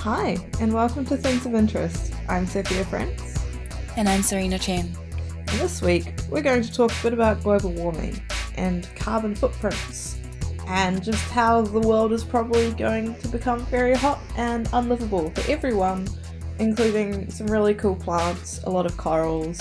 Hi, and welcome to Things of Interest. I'm Sophia Frantz, And I'm Serena Chen. this week we're going to talk a bit about global warming and carbon footprints, and just how the world is probably going to become very hot and unlivable for everyone, including some really cool plants, a lot of corals,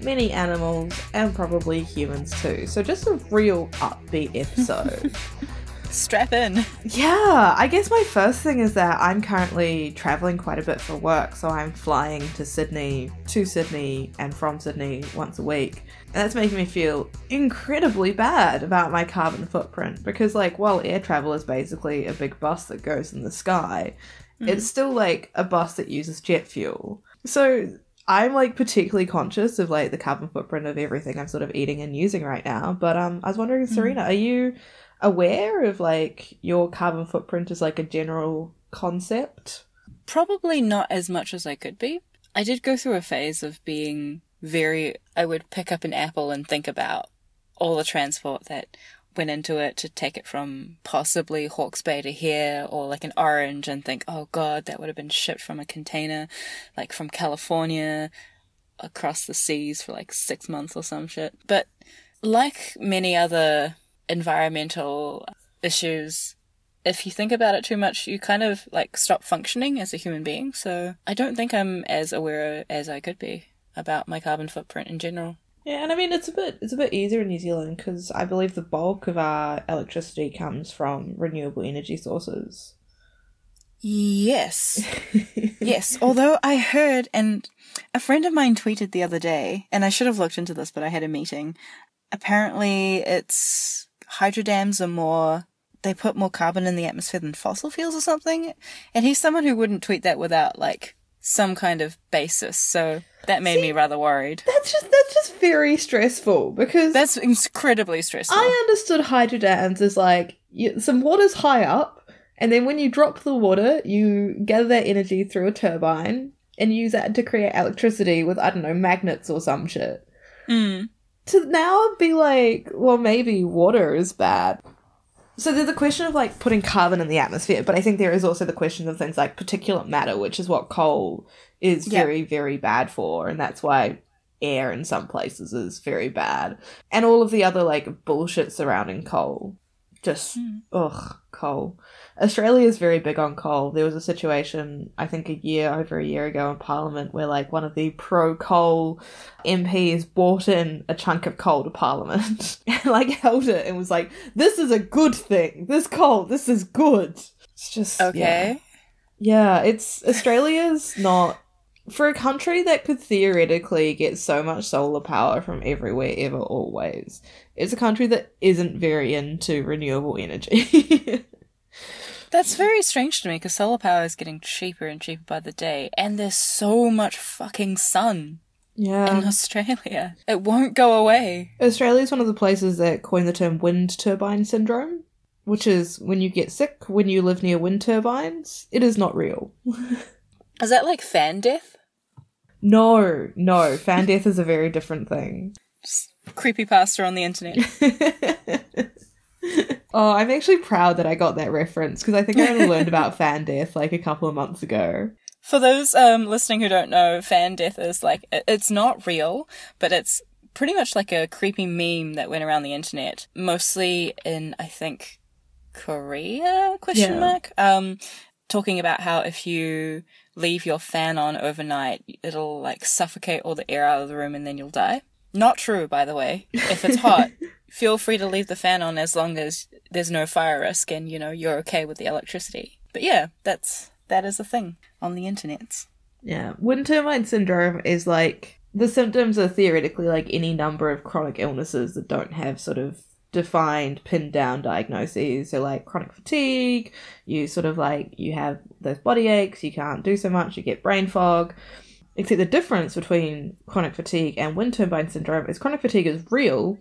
many animals, and probably humans too. So, just a real upbeat episode. Strap in. Yeah, I guess my first thing is that I'm currently traveling quite a bit for work, so I'm flying to Sydney, to Sydney, and from Sydney once a week. And that's making me feel incredibly bad about my carbon footprint because, like, while air travel is basically a big bus that goes in the sky, it's still like a bus that uses jet fuel. So I'm like particularly conscious of like the carbon footprint of everything I'm sort of eating and using right now. But um, I was wondering, Serena, are you aware of like your carbon footprint as like a general concept? Probably not as much as I could be. I did go through a phase of being very. I would pick up an apple and think about all the transport that went into it to take it from possibly Hawke's Bay to here or like an orange and think, oh god, that would have been shipped from a container, like from California across the seas for like six months or some shit. But like many other environmental issues, if you think about it too much, you kind of like stop functioning as a human being. So I don't think I'm as aware as I could be about my carbon footprint in general. Yeah, and I mean it's a bit it's a bit easier in New Zealand because I believe the bulk of our electricity comes from renewable energy sources. Yes. yes. Although I heard, and a friend of mine tweeted the other day, and I should have looked into this, but I had a meeting. Apparently, it's hydro dams are more, they put more carbon in the atmosphere than fossil fuels or something. And he's someone who wouldn't tweet that without like some kind of basis. So that made me rather worried. That's just that's just very stressful because That's incredibly stressful. I understood hydro dams as like you, some water's high up, and then when you drop the water, you gather that energy through a turbine and use that to create electricity with I don't know magnets or some shit. Mm. To now be like, well, maybe water is bad. So there's a question of like putting carbon in the atmosphere, but I think there is also the question of things like particulate matter, which is what coal is Yeah. very, very bad for, and that's why air in some places is very bad. And all of the other like bullshit surrounding coal. Just Mm. ugh, coal. Australia is very big on coal. There was a situation, I think a year over a year ago in Parliament where like one of the pro coal MPs brought in a chunk of coal to Parliament and like held it and was like, This is a good thing. This coal, this is good. It's just Okay. yeah, yeah it's Australia's not for a country that could theoretically get so much solar power from everywhere ever always. It's a country that isn't very into renewable energy. That's very strange to me because solar power is getting cheaper and cheaper by the day, and there's so much fucking sun yeah. in Australia. It won't go away. Australia is one of the places that coined the term wind turbine syndrome, which is when you get sick when you live near wind turbines. It is not real. Is that like fan death? No, no, fan death is a very different thing. Just creepy pasta on the internet. oh, I'm actually proud that I got that reference because I think I only learned about fan death like a couple of months ago. For those um, listening who don't know, fan death is like it's not real, but it's pretty much like a creepy meme that went around the internet, mostly in I think Korea question Yeah. mark. Um, talking about how if you leave your fan on overnight, it'll like suffocate all the air out of the room and then you'll die. Not true, by the way. If it's hot, feel free to leave the fan on as long as there's no fire risk and you know you're okay with the electricity. But yeah, that's that is a thing on the internet. Yeah, wind turbine syndrome is like the symptoms are theoretically like any number of chronic illnesses that don't have sort of defined pinned down diagnoses so like chronic fatigue you sort of like you have those body aches you can't do so much you get brain fog except the difference between chronic fatigue and wind turbine syndrome is chronic fatigue is real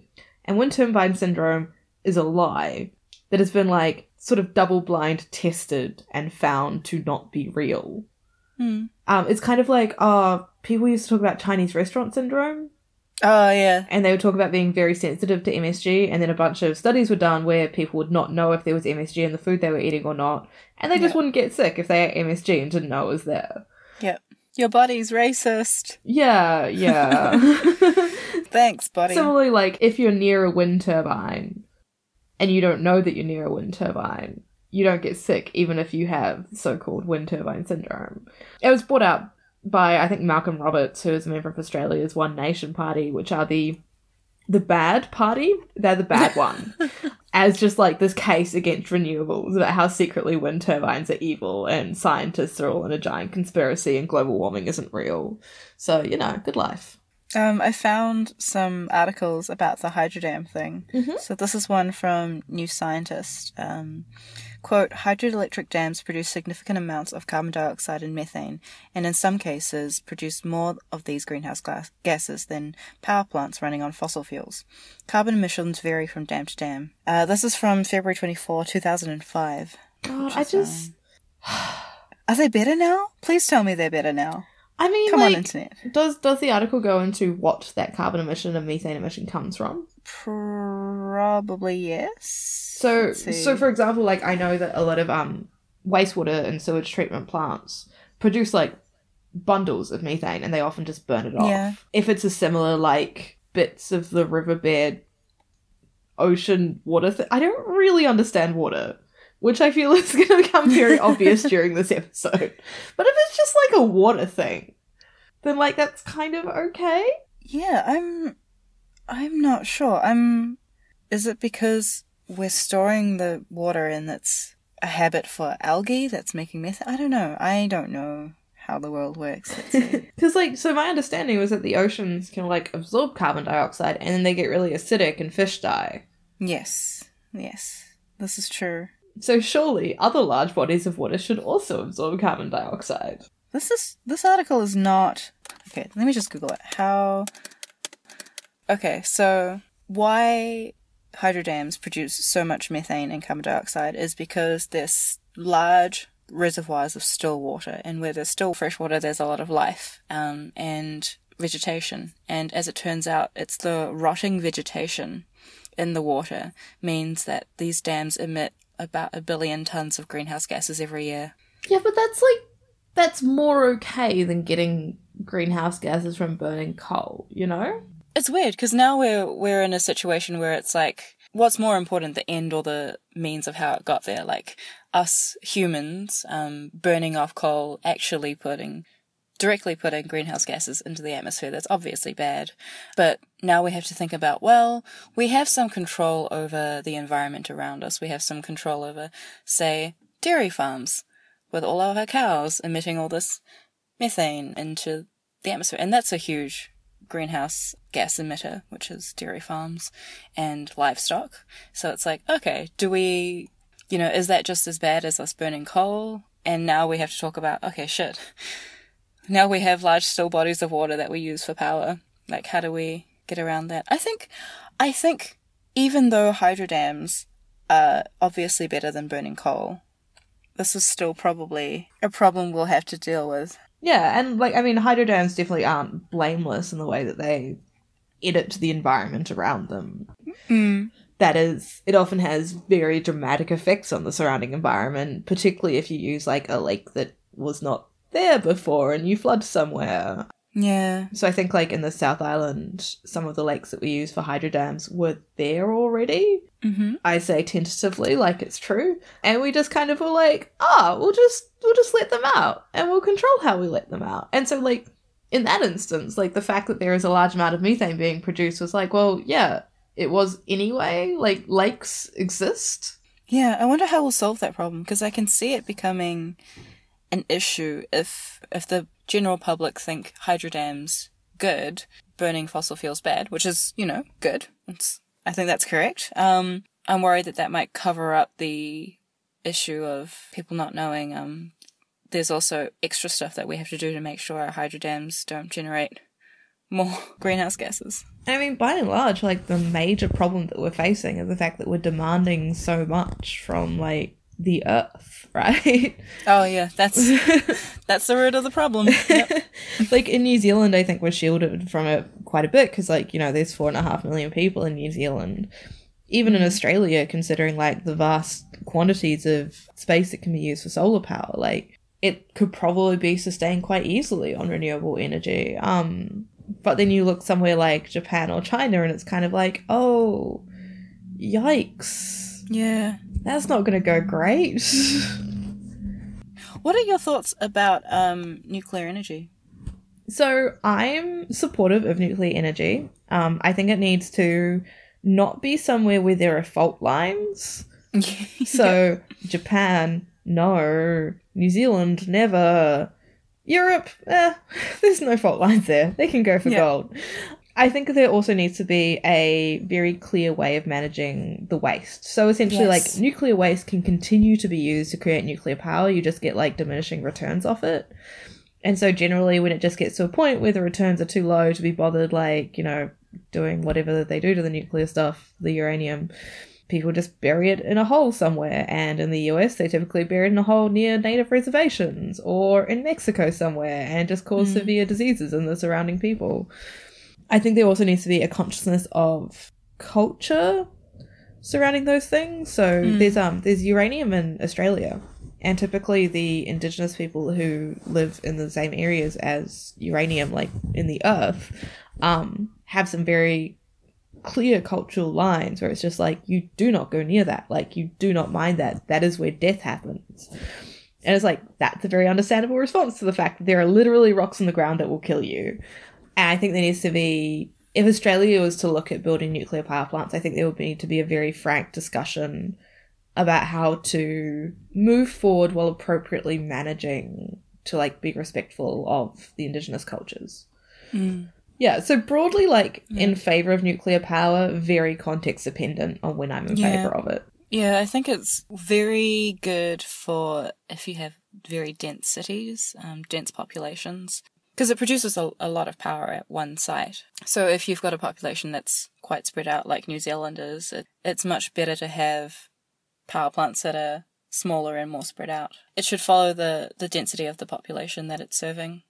and wind turbine syndrome is a lie that has been like sort of double blind tested and found to not be real Hmm. um, it's kind of like uh people used to talk about Chinese restaurant syndrome. Oh yeah. and they would talk about being very sensitive to MSG, and then a bunch of studies were done where people would not know if there was MSG in the food they were eating or not, and they just Yeah. wouldn't get sick if they ate MSG and didn't know it was there. Yep. Your body's racist. Yeah, yeah. Thanks, buddy. Similarly, like if you're near a wind turbine and you don't know that you're near a wind turbine, you don't get sick even if you have so-called wind turbine syndrome. It was brought out by I think Malcolm Roberts, who is a member of Australia's One Nation Party, which are the the bad party. They're the bad one. As just like this case against renewables about how secretly wind turbines are evil and scientists are all in a giant conspiracy and global warming isn't real. So, you know, good life. Um, I found some articles about the hydrodam thing. Mhm. So this is one from New Scientist. Um, quote, hydroelectric dams produce significant amounts of carbon dioxide and methane, and in some cases produce more of these greenhouse gas- gases than power plants running on fossil fuels. Carbon emissions vary from dam to dam. Uh, this is from February 24, 2005. God, I just Are they better now? Please tell me they're better now. I mean, Come on, internet. does does the article go into what that carbon emission and methane emission comes from? Probably yes. So, so for example, like I know that a lot of um wastewater and sewage treatment plants produce like bundles of methane, and they often just burn it off. Yeah. If it's a similar like bits of the riverbed, ocean water, th- I don't really understand water. Which I feel is going to become very obvious during this episode. But if it's just like a water thing, then like that's kind of okay. Yeah, I'm I'm not sure. I'm is it because we're storing the water and it's a habit for algae that's making methane? I don't know. I don't know how the world works. Because, like, so my understanding was that the oceans can, like, absorb carbon dioxide and then they get really acidic and fish die. yes. Yes. This is true. So, surely other large bodies of water should also absorb carbon dioxide. This is this article is not Okay, let me just Google it. How Okay, so why hydrodams produce so much methane and carbon dioxide is because there's large reservoirs of still water, and where there's still fresh water, there's a lot of life um, and vegetation. And as it turns out, it's the rotting vegetation in the water means that these dams emit about a billion tons of greenhouse gases every year. Yeah, but that's like, that's more okay than getting greenhouse gases from burning coal, you know? It's weird because now we're we're in a situation where it's like, what's more important, the end or the means of how it got there? Like us humans um, burning off coal, actually putting directly putting greenhouse gases into the atmosphere. That's obviously bad. But now we have to think about, well, we have some control over the environment around us. We have some control over, say, dairy farms with all of our cows emitting all this methane into the atmosphere. And that's a huge greenhouse gas emitter, which is dairy farms and livestock. So it's like, okay, do we, you know, is that just as bad as us burning coal? And now we have to talk about, okay, shit. Now we have large still bodies of water that we use for power. Like, how do we get around that? I think, I think even though hydrodams are obviously better than burning coal, this is still probably a problem we'll have to deal with. Yeah, and like I mean, hydrodams definitely aren't blameless in the way that they edit the environment around them. Mm. That is, it often has very dramatic effects on the surrounding environment, particularly if you use like a lake that was not there before and you flood somewhere. Yeah. So I think like in the South Island, some of the lakes that we use for hydro dams were there already. Mm-hmm. I say tentatively, like it's true, and we just kind of were like, ah, we'll just we'll just let them out, and we'll control how we let them out. And so, like in that instance, like the fact that there is a large amount of methane being produced was like, well, yeah, it was anyway. Like lakes exist. Yeah, I wonder how we'll solve that problem because I can see it becoming an issue if if the general public think hydrodams good, burning fossil fuels bad, which is you know good. It's, I think that's correct. Um, I'm worried that that might cover up the issue of people not knowing. Um, there's also extra stuff that we have to do to make sure our hydrodams don't generate more greenhouse gases. I mean, by and large, like the major problem that we're facing is the fact that we're demanding so much from like the earth, right? Oh yeah, that's that's the root of the problem. Yep. like in New Zealand, I think we're shielded from it quite a bit because, like, you know, there's four and a half million people in New Zealand. Even in Australia, considering like the vast quantities of space that can be used for solar power, like it could probably be sustained quite easily on renewable energy. Um, but then you look somewhere like Japan or China, and it's kind of like, oh, yikes, Yeah. That's not going to go great. What are your thoughts about um, nuclear energy? So I'm supportive of nuclear energy. Um, I think it needs to not be somewhere where there are fault lines. So Japan, no. New Zealand, never. Europe, eh, there's no fault lines there. They can go for Yeah. gold. I think there also needs to be a very clear way of managing the waste. So essentially, Yes. like nuclear waste can continue to be used to create nuclear power. You just get like diminishing returns off it. And so generally when it just gets to a point where the returns are too low to be bothered like, you know, doing whatever they do to the nuclear stuff, the uranium, people just bury it in a hole somewhere. And in the US they typically bury it in a hole near native reservations or in Mexico somewhere and just cause hmm. severe diseases in the surrounding people. I think there also needs to be a consciousness of culture surrounding those things. So there's um there's uranium in Australia, and typically the indigenous people who live in the same areas as uranium, like in the earth, um, have some very clear cultural lines where it's just like you do not go near that, like you do not mind that. That is where death happens. And it's like that's a very understandable response to the fact that there are literally rocks in the ground that will kill you. And I think there needs to be, if Australia was to look at building nuclear power plants, I think there would need to be a very frank discussion about how to move forward while appropriately managing to like be respectful of the indigenous cultures. Yeah, so broadly, like in favor of nuclear power, very context dependent on when I'm in Yeah. favor of it. Yeah, I think it's very good for if you have very dense cities, um, dense populations, because it produces a, a lot of power at one site. So if you've got a population that's quite spread out, like New Zealand is, it, it's much better to have power plants that are smaller and more spread out. It should follow the, the density of the population that it's serving.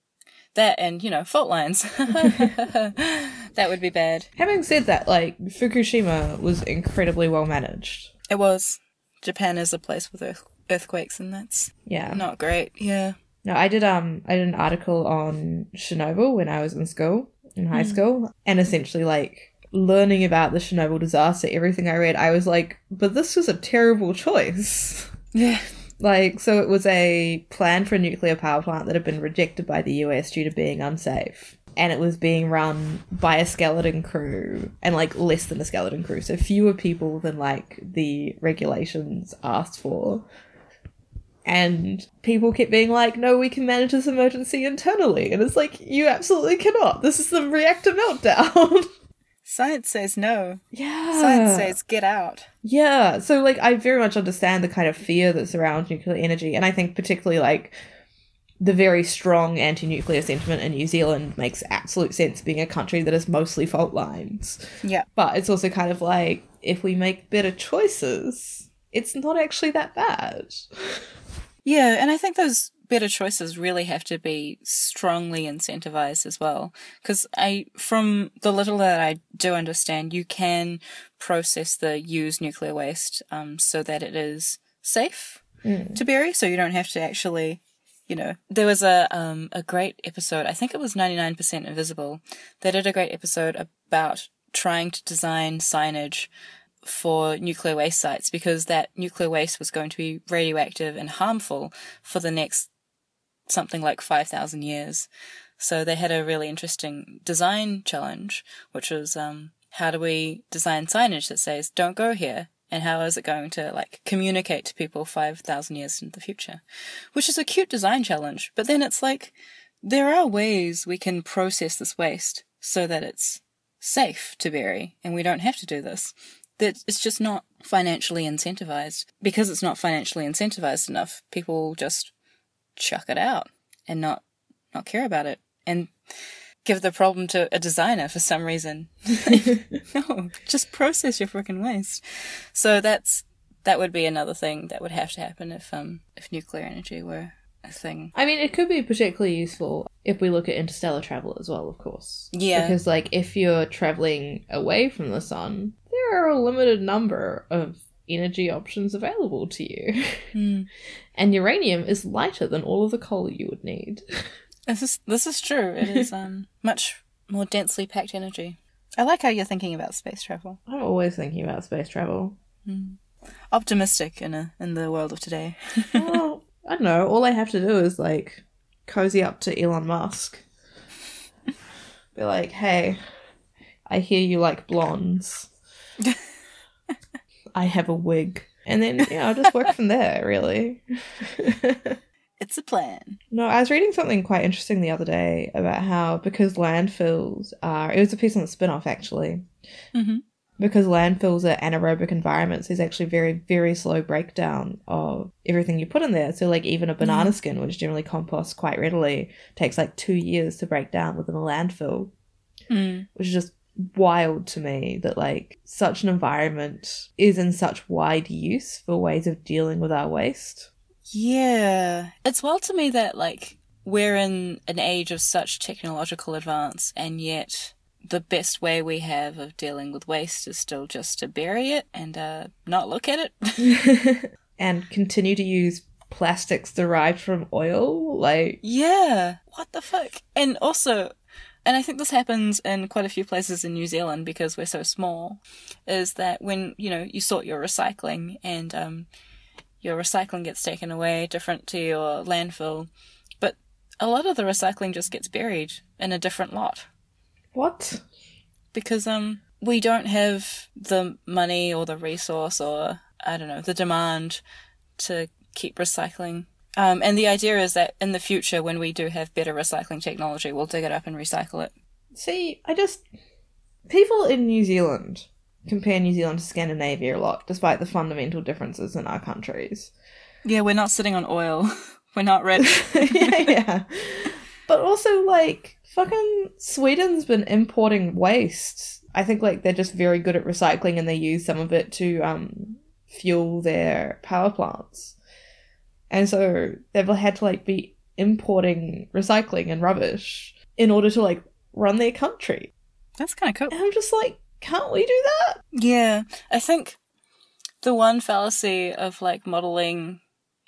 That and, you know, fault lines. that would be bad. Having said that, like Fukushima was incredibly well managed. It was. Japan is a place with earth- earthquakes, and that's Yeah. not great. Yeah. No, I did um I did an article on Chernobyl when I was in school, in high school, and essentially like learning about the Chernobyl disaster, everything I read, I was like, but this was a terrible choice. Yeah. Like, so it was a plan for a nuclear power plant that had been rejected by the US due to being unsafe. And it was being run by a skeleton crew and like less than a skeleton crew, so fewer people than like the regulations asked for. And people kept being like, no, we can manage this emergency internally. And it's like, you absolutely cannot. This is the reactor meltdown. Science says no. yeah. Science says get out. Yeah, so like I very much understand the kind of fear that surrounds nuclear energy, and I think particularly like the very strong anti-nuclear sentiment in New Zealand makes absolute sense, being a country that is mostly fault lines. Yeah. But it's also kind of like if we make better choices, it's not actually that bad. Yeah, and I think those better choices really have to be strongly incentivized as well. Because I, from the little that I do understand, you can process the used nuclear waste um, so that it is safe to bury, so you don't have to actually. You know, there was a um, a great episode. I think it was ninety nine percent invisible. They did a great episode about trying to design signage for nuclear waste sites because that nuclear waste was going to be radioactive and harmful for the next something like 5,000 years. So they had a really interesting design challenge, which was um, how do we design signage that says, don't go here? And how is it going to like communicate to people 5,000 years into the future? Which is a cute design challenge. But then it's like, there are ways we can process this waste so that it's safe to bury and we don't have to do this that it's just not financially incentivized. Because it's not financially incentivized enough, people just chuck it out and not not care about it and give the problem to a designer for some reason. no, just process your freaking waste. So that's that would be another thing that would have to happen if um if nuclear energy were a thing. I mean, it could be particularly useful if we look at interstellar travel as well, of course. Yeah. Because, like, if you're traveling away from the sun, there are a limited number of energy options available to you. Hmm. and uranium is lighter than all of the coal you would need. This is this is true. It is um much more densely packed energy. I like how you're thinking about space travel. I'm always thinking about space travel. Optimistic in a in the world of today. well, I don't know. All I have to do is, like, cozy up to Elon Musk. Be like, hey, I hear you like blondes. I have a wig. And then, yeah, I'll just work from there, really. It's a plan. No, I was reading something quite interesting the other day about how because landfills are it was a piece on the Spinoff actually. Mhm. Because landfills are anaerobic environments, there's actually very, very slow breakdown of everything you put in there. So like even a banana skin, which generally composts quite readily, takes like two years to break down within a landfill. Mm. Which is just wild to me that like such an environment is in such wide use for ways of dealing with our waste. Yeah. It's wild to me that like we're in an age of such technological advance and yet the best way we have of dealing with waste is still just to bury it and uh, not look at it. and continue to use plastics derived from oil. Like, yeah. What the fuck? And also, and I think this happens in quite a few places in New Zealand because we're so small, is that when, you know, you sort your recycling and um, your recycling gets taken away, different to your landfill, but a lot of the recycling just gets buried in a different lot what? because um we don't have the money or the resource or I don't know the demand to keep recycling. Um, and the idea is that in the future, when we do have better recycling technology, we'll dig it up and recycle it. See, I just. People in New Zealand compare New Zealand to Scandinavia a lot, despite the fundamental differences in our countries. Yeah, we're not sitting on oil. we're not rich. yeah, yeah. But also, like, fucking Sweden's been importing waste. I think, like, they're just very good at recycling and they use some of it to um, fuel their power plants. And so they've had to, like, be importing recycling and rubbish in order to, like, run their country. That's kind of cool. And I'm just like, can't we do that? Yeah, I think the one fallacy of like modeling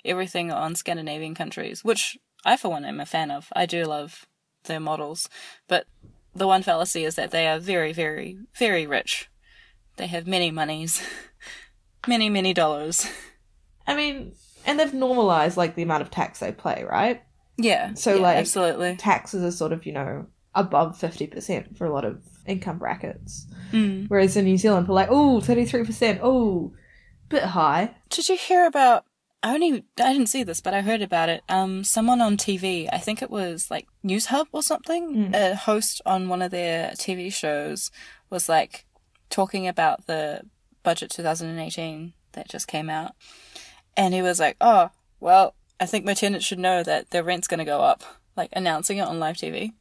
everything on Scandinavian countries, which I for one am a fan of. I do love their models, but the one fallacy is that they are very, very, very rich. They have many monies, many, many dollars. I mean, and they've normalized, like, the amount of tax they pay, right? Yeah. So, yeah, like- absolutely. taxes are sort of, you know, above 50% for a lot of income brackets. Mm. Whereas in New Zealand, we're like, oh, 33%, oh, bit high. Did you hear about? I only I didn't see this, but I heard about it. Um, someone on TV, I think it was like Newshub or something. Mm. A host on one of their TV shows was like talking about the budget 2018 that just came out, and he was like, "Oh, well, I think my tenant should know that their rent's going to go up." Like announcing it on live TV,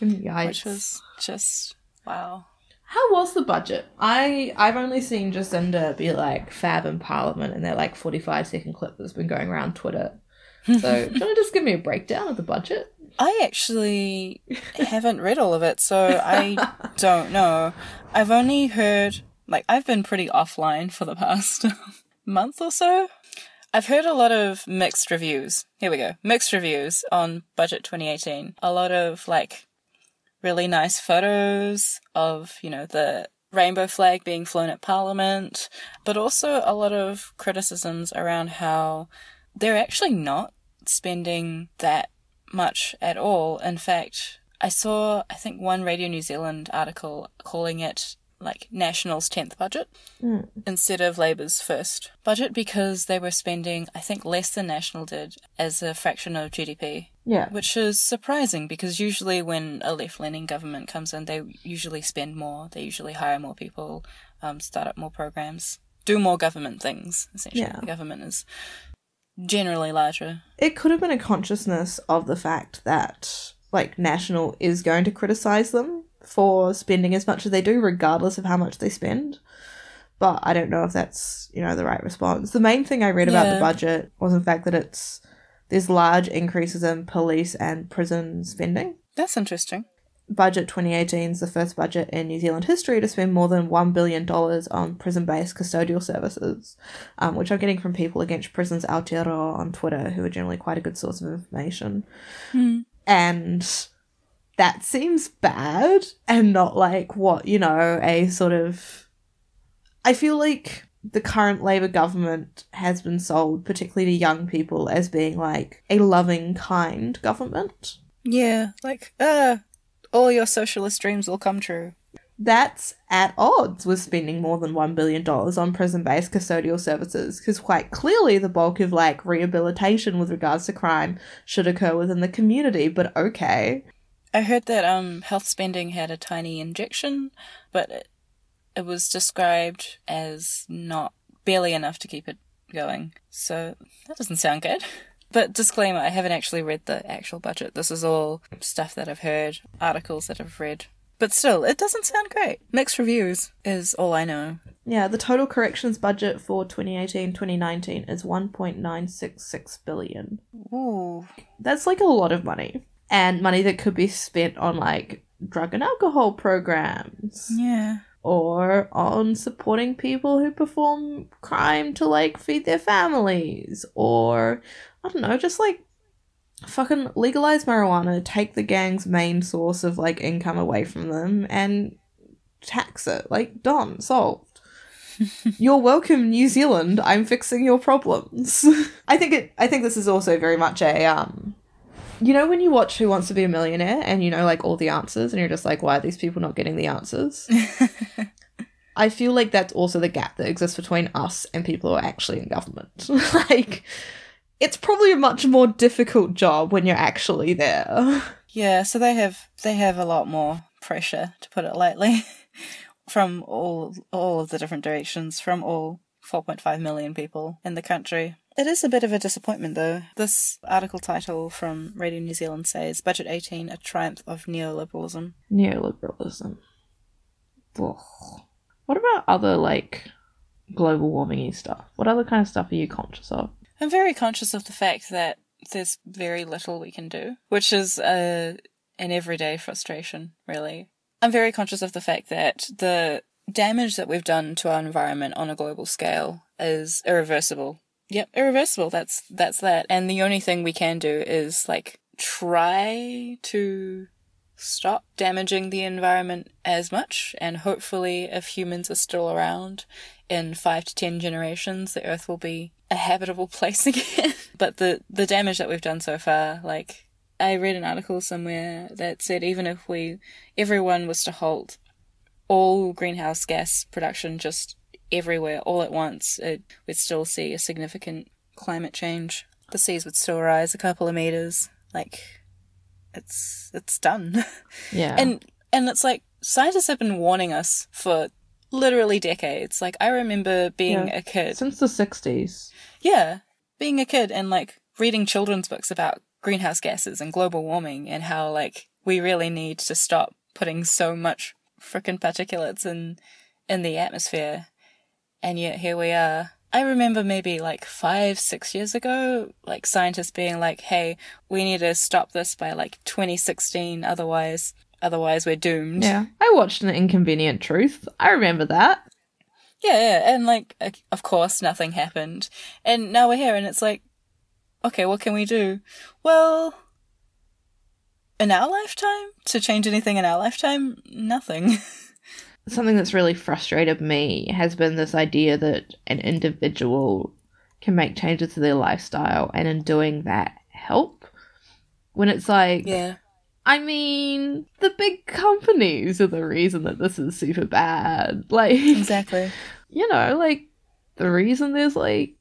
yikes. which was just wow. How was the budget? I, I've only seen Jacinda be like fab in Parliament and that like 45 second clip that's been going around Twitter. So, do you want to just give me a breakdown of the budget? I actually haven't read all of it, so I don't know. I've only heard, like, I've been pretty offline for the past month or so. I've heard a lot of mixed reviews. Here we go. Mixed reviews on Budget 2018. A lot of, like, really nice photos of, you know, the rainbow flag being flown at Parliament, but also a lot of criticisms around how they're actually not spending that much at all. In fact, I saw, I think, one Radio New Zealand article calling it like National's 10th budget Mm. instead of Labour's first budget because they were spending, I think, less than National did as a fraction of GDP, Yeah. which is surprising because usually when a left leaning government comes in, they usually spend more, they usually hire more people, um, start up more programs, do more government things, essentially. Yeah. The government is generally larger. It could have been a consciousness of the fact that, like, National is going to criticize them for spending as much as they do, regardless of how much they spend. But I don't know if that's, you know, the right response. The main thing I read about the budget was the fact that it's there's large increases in police and prison spending. That's interesting. Budget 2018 is the first budget in New Zealand history to spend more than $1 billion on prison based custodial services, um, which I'm getting from people against prisons Aotearoa on Twitter, who are generally quite a good source of information. Hmm. And that seems bad and not like what, you know, a sort of. I feel like the current Labour government has been sold, particularly to young people, as being like a loving, kind government. Yeah, like, uh, all your socialist dreams will come true. That's at odds with spending more than $1 billion on prison based custodial services, because quite clearly the bulk of like rehabilitation with regards to crime should occur within the community, but okay. I heard that um health spending had a tiny injection, but it, it was described as not barely enough to keep it going. So that doesn't sound good. But disclaimer, I haven't actually read the actual budget. This is all stuff that I've heard, articles that I've read. But still, it doesn't sound great. Mixed reviews is all I know. Yeah, the total corrections budget for 2018-2019 is 1.966 billion. Ooh. That's like a lot of money. And money that could be spent on like drug and alcohol programs Yeah. or on supporting people who perform crime to like feed their families or I don't know, just like fucking legalize marijuana, take the gang's main source of like income away from them and tax it. Like done, solved. You're welcome, New Zealand. I'm fixing your problems. I think it I think this is also very much a um you know when you watch Who Wants to Be a Millionaire and you know like all the answers and you're just like, why are these people not getting the answers? I feel like that's also the gap that exists between us and people who are actually in government. like it's probably a much more difficult job when you're actually there. Yeah, so they have they have a lot more pressure, to put it lightly, from all all of the different directions, from all 4.5 million people in the country. It is a bit of a disappointment though. This article title from Radio New Zealand says Budget 18 a triumph of neoliberalism. Neoliberalism. Ugh. What about other like global warming stuff? What other kind of stuff are you conscious of? I'm very conscious of the fact that there's very little we can do, which is uh, an everyday frustration, really. I'm very conscious of the fact that the damage that we've done to our environment on a global scale is irreversible. Yep, irreversible. That's that's that. And the only thing we can do is like try to stop damaging the environment as much and hopefully if humans are still around in 5 to 10 generations the earth will be a habitable place again. but the the damage that we've done so far like I read an article somewhere that said even if we everyone was to halt all greenhouse gas production just everywhere all at once, it, we'd still see a significant climate change. The seas would still rise a couple of meters. Like, it's it's done. Yeah. And and it's like scientists have been warning us for literally decades. Like I remember being Yeah. a kid. since the 60s. Yeah, being a kid and like reading children's books about greenhouse gases and global warming and how like we really need to stop putting so much frickin' particulates in in the atmosphere. And yet here we are. I remember maybe like five, six years ago, like scientists being like, "Hey, we need to stop this by like 2016, otherwise, otherwise we're doomed." Yeah. I watched An Inconvenient Truth. I remember that. Yeah, yeah, and like, of course, nothing happened. And now we're here, and it's like, okay, what can we do? Well, in our lifetime? To change anything in our lifetime? Nothing. something that's really frustrated me has been this idea that an individual can make changes to their lifestyle and in doing that help when it's like yeah. i mean the big companies are the reason that this is super bad like Exactly. you know like the reason there's like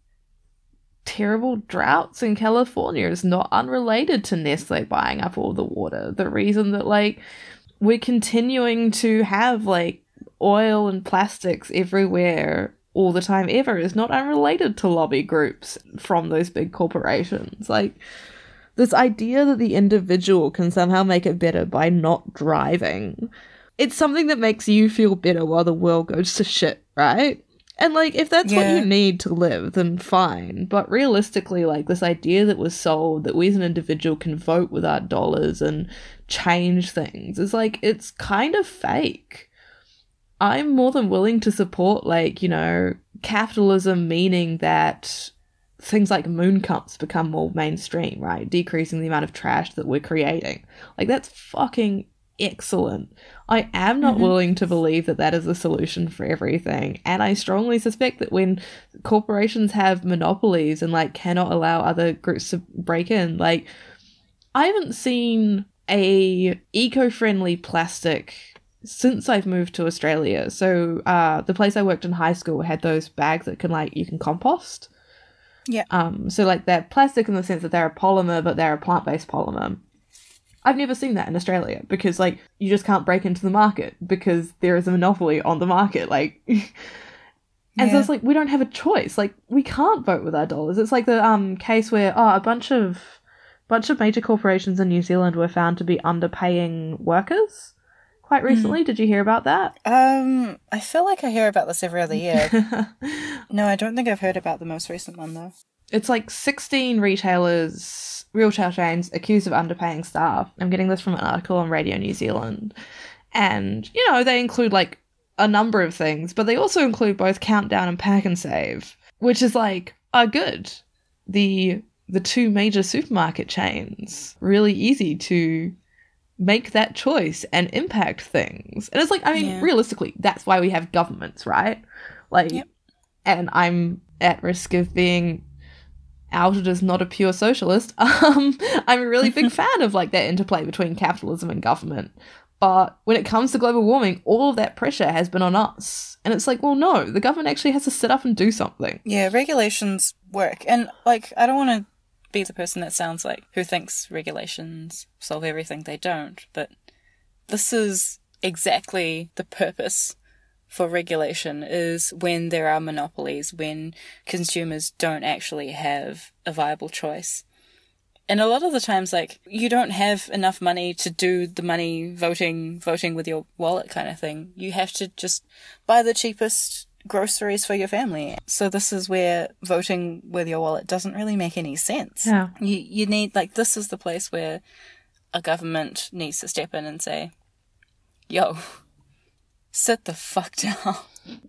terrible droughts in California is not unrelated to Nestle buying up all the water. The reason that like we're continuing to have like oil and plastics everywhere all the time ever is not unrelated to lobby groups from those big corporations. Like this idea that the individual can somehow make it better by not driving. It's something that makes you feel better while the world goes to shit, right? And like, if that's what you need to live, then fine. But realistically, like this idea that was sold that we as an individual can vote with our dollars and change things is like it's kind of fake. I'm more than willing to support like, you know, capitalism meaning that things like moon cups become more mainstream, right? Decreasing the amount of trash that we're creating. Like that's fucking excellent. I am not Mhm. willing to believe that that is the solution for everything, and I strongly suspect that when corporations have monopolies and like cannot allow other groups to break in, like I haven't seen a eco-friendly plastic since I've moved to Australia. So uh, the place I worked in high school had those bags that can like you can compost. Yeah. Um. So like they're plastic in the sense that they're a polymer, but they're a plant-based polymer. I've never seen that in Australia because like you just can't break into the market because there is a monopoly on the market. Like. And so it's like we don't have a choice. Like we can't vote with our dollars. It's like the um case where oh a bunch of bunch of major corporations in New Zealand were found to be underpaying workers quite recently. Did you hear about that? Um, I feel like I hear about this every other year. no, I don't think I've heard about the most recent one though. it's like 16 retailers, retail chains accused of underpaying staff. I'm getting this from an article on Radio New Zealand. And, you know, they include like a number of things, but they also include both Countdown and Pak'nSave, which is like, are good. The the two major supermarket chains really easy to make that choice and impact things. And it's like, I mean, Yeah. realistically, that's why we have governments, right? Like, Yep. and I'm at risk of being outed as not a pure socialist. Um, I'm a really big fan of like that interplay between capitalism and government. But when it comes to global warming, all of that pressure has been on us. And it's like, well, no, the government actually has to sit up and do something. Yeah, regulations work. And, like, I don't want to be the person that sounds like who thinks regulations solve everything. They don't. But this is exactly the purpose for regulation is when there are monopolies, when consumers don't actually have a viable choice. And a lot of the times, like, you don't have enough money to do the money voting, voting with your wallet kind of thing. You have to just buy the cheapest groceries for your family. So this is where voting with your wallet doesn't really make any sense. Yeah. You, you need, like, this is the place where a government needs to step in and say, yo, sit the fuck down.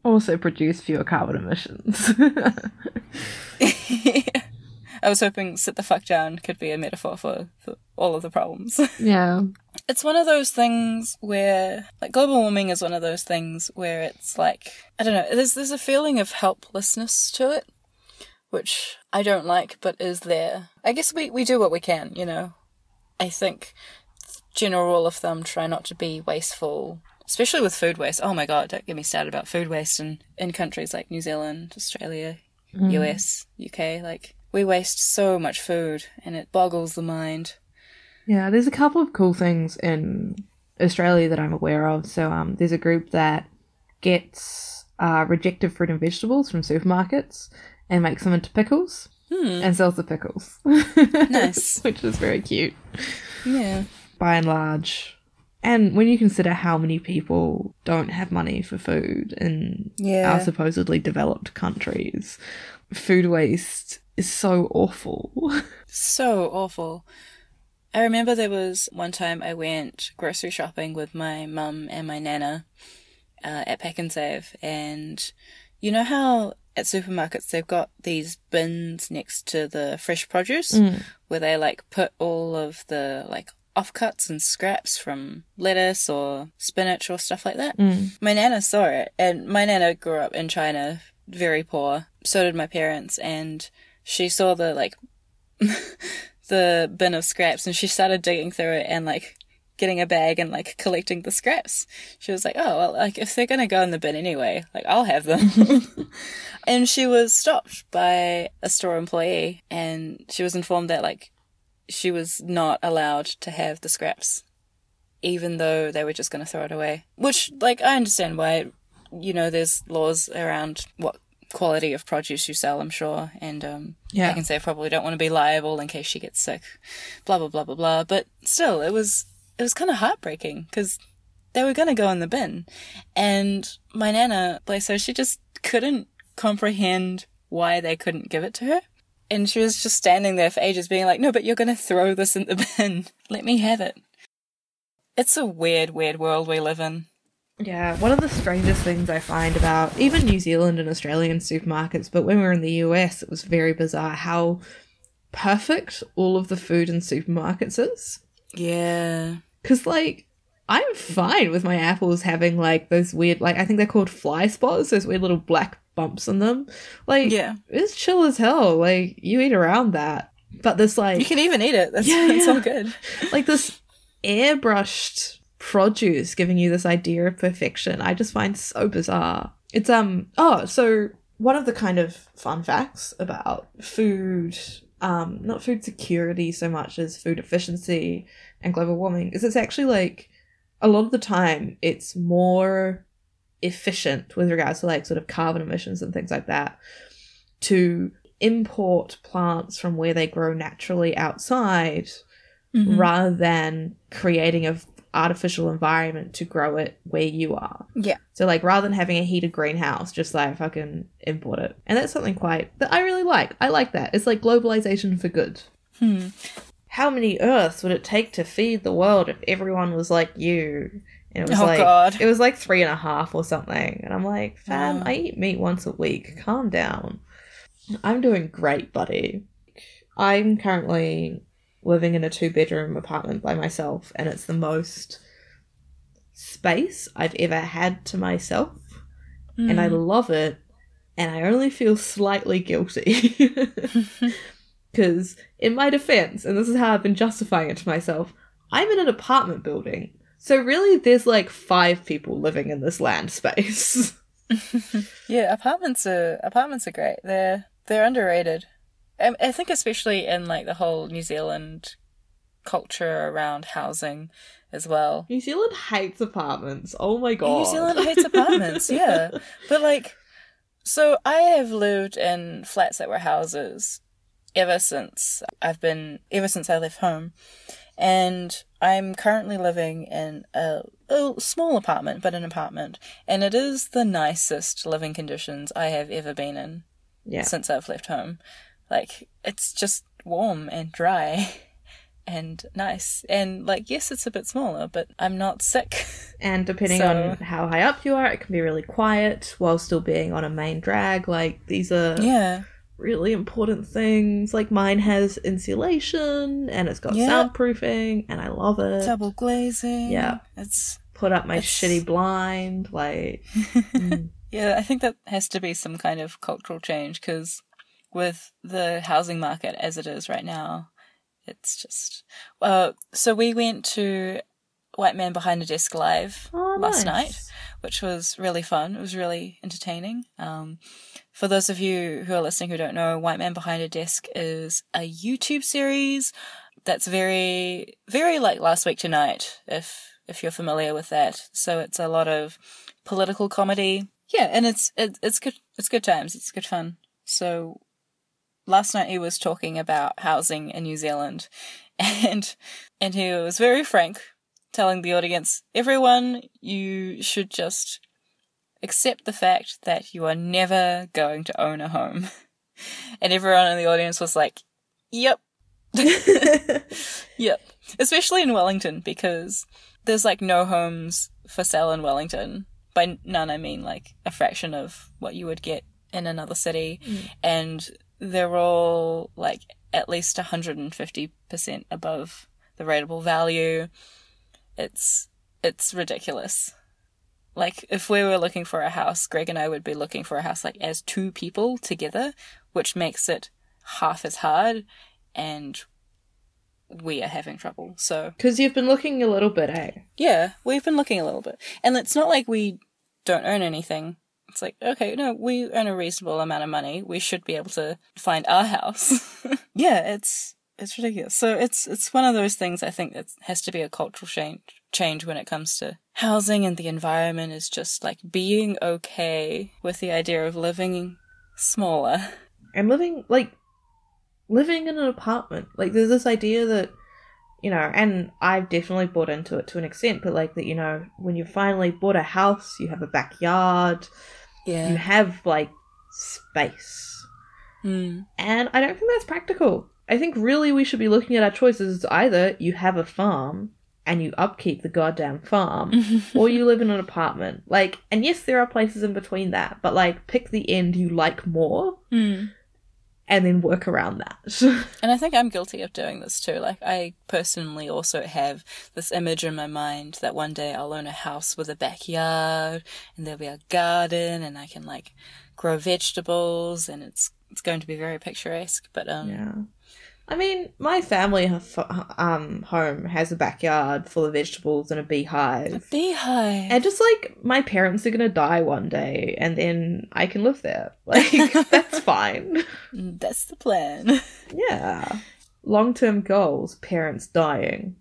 Also produce fewer carbon emissions. I was hoping sit the fuck down could be a metaphor for, for all of the problems. yeah. it's one of those things where like global warming is one of those things where it's like I don't know, there's there's a feeling of helplessness to it, which I don't like but is there. I guess we, we do what we can, you know. I think general rule of thumb try not to be wasteful. Especially with food waste. Oh my god, don't get me started about food waste in, in countries like New Zealand, Australia, mm. US, UK. Like we waste so much food and it boggles the mind. Yeah, there's a couple of cool things in Australia that I'm aware of. So um, there's a group that gets uh, rejected fruit and vegetables from supermarkets and makes them into pickles and sells the pickles. Nice. Which is very cute Yeah. by and large. And when you consider how many people don't have money for food in Yeah. our supposedly developed countries, food waste is so awful. So awful. I remember there was one time I went grocery shopping with my mum and my nana uh, at Pak'nSave, and you know how at supermarkets they've got these bins next to the fresh produce where they like put all of the like offcuts and scraps from lettuce or spinach or stuff like that. My nana saw it, and my nana grew up in China, very poor. So did my parents, and she saw the like the bin of scraps and she started digging through it and like getting a bag and like collecting the scraps. She was like, "Oh, well, like if they're going to go in the bin anyway, like I'll have them." and she was stopped by a store employee and she was informed that like she was not allowed to have the scraps even though they were just going to throw it away. Which like I understand why you know there's laws around what quality of produce you sell, I'm sure, and um Yeah. I can say I probably don't want to be liable in case she gets sick, blah blah blah blah blah. But still, it was it was kind of heartbreaking because they were going to go in the bin, and my nana, bless her, she just couldn't comprehend why they couldn't give it to her. And she was just standing there for ages being like, no, but you're going to throw this in the bin. Let me have it. It's a weird, weird world we live in. Yeah, one of the strangest things I find about even New Zealand and Australian supermarkets, but when we were in the US, it was very bizarre how perfect all of the food in supermarkets is. Yeah. Because, like, I'm fine with my apples having, like, those weird, like, I think they're called fly spots, those weird little black bumps in them. Like, Yeah. it's chill as hell. Like, you eat around that. But this, like, You can even eat it. That's, Yeah, that's yeah. all good. like this airbrushed produce giving you this idea of perfection i just find so bizarre it's um oh so one of the kind of fun facts about food um not food security so much as food efficiency and global warming is it's actually like a lot of the time it's more efficient with regards to like sort of carbon emissions and things like that to import plants from where they grow naturally outside Mhm. rather than creating a artificial environment to grow it where you are. Yeah. So like rather than having a heated greenhouse, just like fucking import it. And that's something quite that I really like. I like that. It's like globalization for good. Hmm. How many earths would it take to feed the world if everyone was like you? And it was Oh, like God. it was like three and a half or something. And I'm like, fam, Wow. I eat meat once a week. Calm down. I'm doing great, buddy. I'm currently living in a two bedroom apartment by myself, and it's the most space I've ever had to myself. And I Mm. love it, and I only feel slightly guilty. Because, in my defense, and this is how I've been justifying it to myself, I'm in an apartment building. So, really, there's like five people living in this land space. Yeah, apartments are apartments are great. They're they're underrated. I, I think especially in like the whole New Zealand culture around housing as well. New Zealand hates apartments. Oh my god. New Zealand hates apartments, yeah. But like, so I have lived in flats that were houses ever since I've been ever since I left home, and I'm currently living in a, a small apartment, but an apartment, and it is the nicest living conditions I have ever been in yeah. since I've left home. Like, it's just warm and dry. And nice. And, like, yes, it's a bit smaller, but I'm not sick. And depending So- on how high up you are, it can be really quiet while still being on a main drag. Like, these are yeah. really important things. Like, mine has insulation and it's got Yeah. soundproofing, and I love it. double glazing. Yeah. It's Put up my It's- shitty blind. Like, mm. yeah, I think that has to be some kind of cultural change because with the housing market as it is right now, it's just uh so we went to White Man Behind a Desk Live oh, last nice. night, which was really fun. It was really entertaining. Um, for those of you who are listening who don't know, White Man Behind a Desk is a YouTube series that's very, very like Last Week Tonight, if if you're familiar with that. So it's a lot of political comedy. Yeah, and it's it, it's good. It's good times. It's good fun. So last night he was talking about housing in New Zealand, and and he was very frank telling the audience, everyone, you should just accept the fact that you are never going to own a home. And everyone in the audience was like, yep, yep. Especially in Wellington, because there's like no homes for sale in Wellington. By none, I mean like a fraction of what you would get in another city. Mm. And they're all like at least 150% above the rateable value it's it's ridiculous. Like if we were looking for a house, Greg and I would be looking for a house like as two people together, which makes it half as hard and we are having trouble. So Because you've been looking a little bit, eh? yeah, we've been looking a little bit. And it's not like we don't earn anything. It's like, okay, no, we earn a reasonable amount of money. We should be able to find our house. yeah, it's it's ridiculous. So it's it's one of those things I think that has to be a cultural change change when it comes to housing and the environment is just like being okay with the idea of living smaller. and living like living in an apartment like there's this idea that you know and i've definitely bought into it to an extent but like that you know when you finally bought a house you have a backyard you have like space. Mm. And I don't think that's practical. I think really we should be looking at our choices as either you have a farm and you upkeep the goddamn farm, or you live in an apartment. Like, and yes, there are places in between that, but like, pick the end you like more Mm. And then work around that. And I think I'm guilty of doing this too. Like, I personally also have this image in my mind that one day I'll own a house with a backyard and there'll be a garden and I can like grow vegetables and it's it's going to be very picturesque. But um, yeah. I mean, my family um, home has a backyard full of vegetables and a beehive. a beehive. And just like my parents are gonna die one day, and then I can live there. Like that's fine. That's the plan. Yeah. Long term goals, parents dying.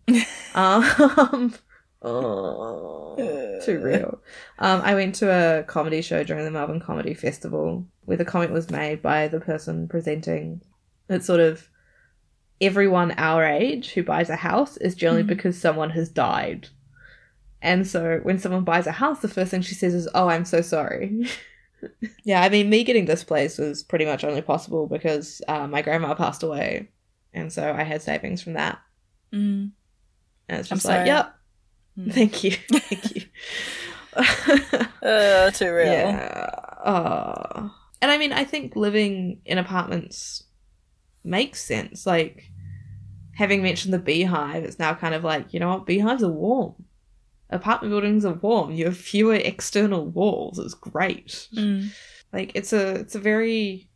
um oh, too real. Um I went to a comedy show during the Melbourne Comedy Festival where the comment was made by the person presenting. It's sort of everyone our age who buys a house is generally Mhm. because someone has died. And so when someone buys a house, the first thing she says is, Oh, I'm so sorry. yeah, I mean, me getting this place was pretty much only possible because uh, my grandma passed away. And so I had savings from that. Mm. And it's I'm just like, sorry. Yep, Mm. thank you. Thank you. Uh, too real. Yeah. Oh. And I mean, I think living in apartments makes sense. Like, having mentioned the beehive, it's now kind of like, you know what? Beehives are warm. Apartment buildings are warm. You have fewer external walls. It's great. Mm. Like, it's a it's a very,